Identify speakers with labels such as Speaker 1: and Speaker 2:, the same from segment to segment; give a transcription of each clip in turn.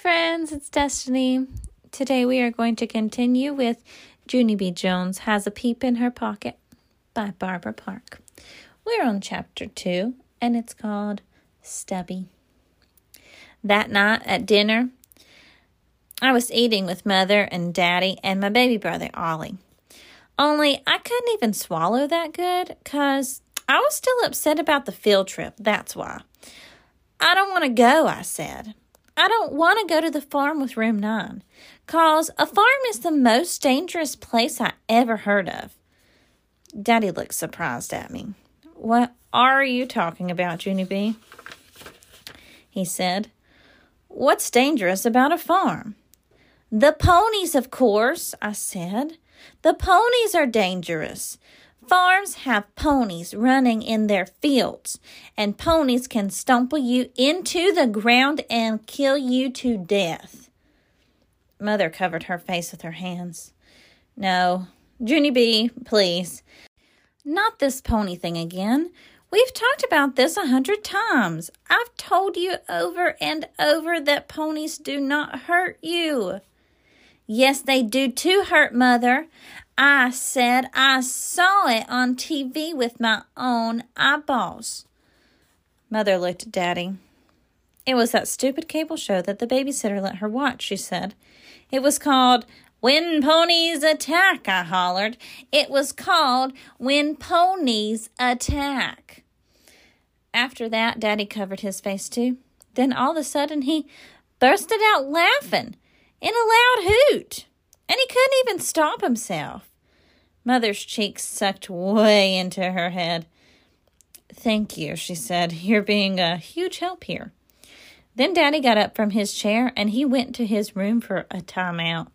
Speaker 1: friends, it's Destiny. Today we are going to continue with Junie B. Jones Has a Peep in Her Pocket by Barbara Park. We're on chapter 2 and it's called Stubby. That night at dinner, I was eating with mother and daddy and my baby brother Ollie. Only I couldn't even swallow that good because I was still upset about the field trip. That's why. I don't want to go, I said. I don't want to go to the farm with room nine, cause a farm is the most dangerous place I ever heard of. Daddy looked surprised at me. What are you talking about, Junie B? He said. What's dangerous about a farm? The ponies, of course, I said. The ponies are dangerous. Farms have ponies running in their fields, and ponies can stumble you into the ground and kill you to death. Mother covered her face with her hands. No, Junie B, please. Not this pony thing again. We've talked about this a hundred times. I've told you over and over that ponies do not hurt you. Yes, they do too hurt, Mother. I said I saw it on TV with my own eyeballs. Mother looked at Daddy. It was that stupid cable show that the babysitter let her watch, she said. It was called When Ponies Attack, I hollered. It was called When Ponies Attack. After that, Daddy covered his face too. Then all of a sudden he bursted out laughing in a loud hoot, and he couldn't even stop himself. Mother's cheeks sucked way into her head. Thank you, she said. You're being a huge help here. Then Daddy got up from his chair and he went to his room for a timeout.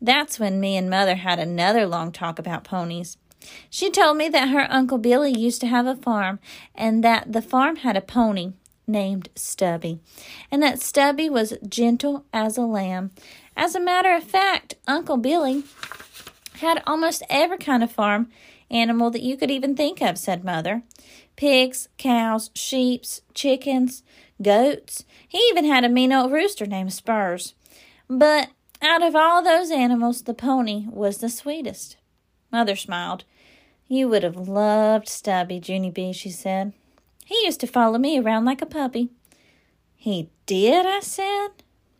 Speaker 1: That's when me and Mother had another long talk about ponies. She told me that her Uncle Billy used to have a farm and that the farm had a pony named Stubby, and that Stubby was gentle as a lamb. As a matter of fact, Uncle Billy had almost every kind of farm animal that you could even think of, said Mother. Pigs, cows, sheep, chickens, goats. He even had a mean old rooster named Spurs. But out of all those animals, the pony was the sweetest. Mother smiled. You would have loved Stubby, Junie B, she said. He used to follow me around like a puppy. He did, I said.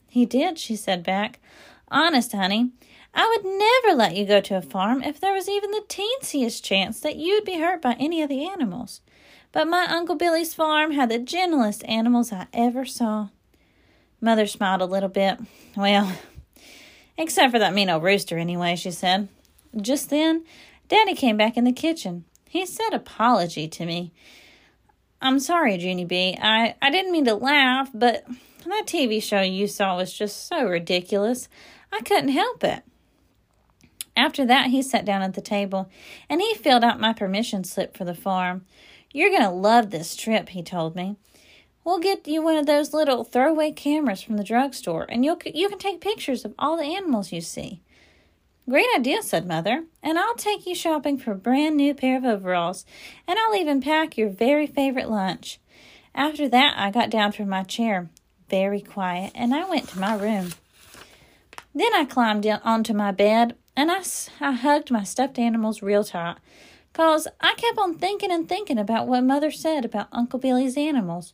Speaker 1: He did, she said back. Honest, honey, I would never let you go to a farm if there was even the teensiest chance that you'd be hurt by any of the animals. But my Uncle Billy's farm had the gentlest animals I ever saw. Mother smiled a little bit. Well, except for that mean old rooster, anyway, she said. Just then, Daddy came back in the kitchen. He said apology to me. I'm sorry, Junie B. I, I didn't mean to laugh, but that TV show you saw was just so ridiculous. I couldn't help it. After that, he sat down at the table and he filled out my permission slip for the farm. You're going to love this trip, he told me. We'll get you one of those little throwaway cameras from the drugstore and you'll, you can take pictures of all the animals you see. Great idea, said Mother, and I'll take you shopping for a brand new pair of overalls, and I'll even pack your very favorite lunch. After that, I got down from my chair, very quiet, and I went to my room. Then I climbed onto my bed and I, I hugged my stuffed animals real tight, 'cause I kept on thinking and thinking about what Mother said about Uncle Billy's animals.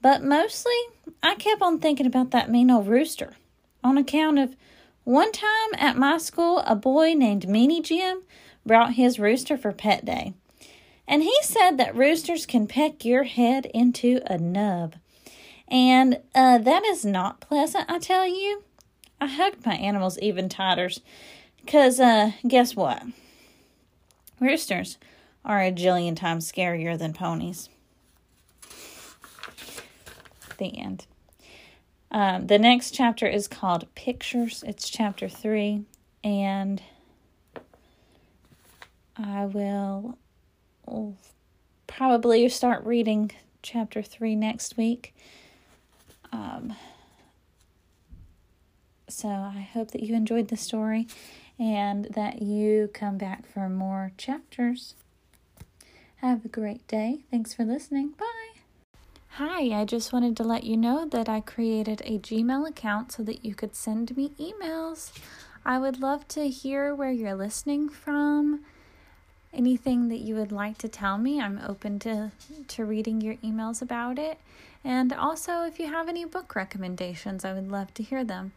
Speaker 1: But mostly, I kept on thinking about that mean old rooster, on account of one time at my school, a boy named Meanie Jim brought his rooster for pet day. And he said that roosters can peck your head into a nub. And uh, that is not pleasant, I tell you. I hugged my animals even tighter because uh, guess what? Roosters are a jillion times scarier than ponies. The end. Um, the next chapter is called Pictures. It's chapter three, and I will probably start reading chapter three next week. Um, so I hope that you enjoyed the story and that you come back for more chapters. Have a great day. Thanks for listening. Bye. Hi, I just wanted to let you know that I created a Gmail account so that you could send me emails. I would love to hear where you're listening from. Anything that you would like to tell me, I'm open to, to reading your emails about it. And also, if you have any book recommendations, I would love to hear them.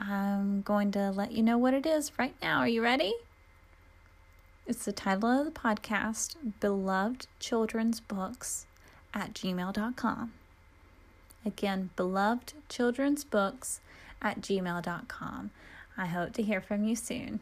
Speaker 1: I'm going to let you know what it is right now. Are you ready? It's the title of the podcast Beloved Children's Books at gmail.com. Again, beloved children's books at gmail.com. I hope to hear from you soon.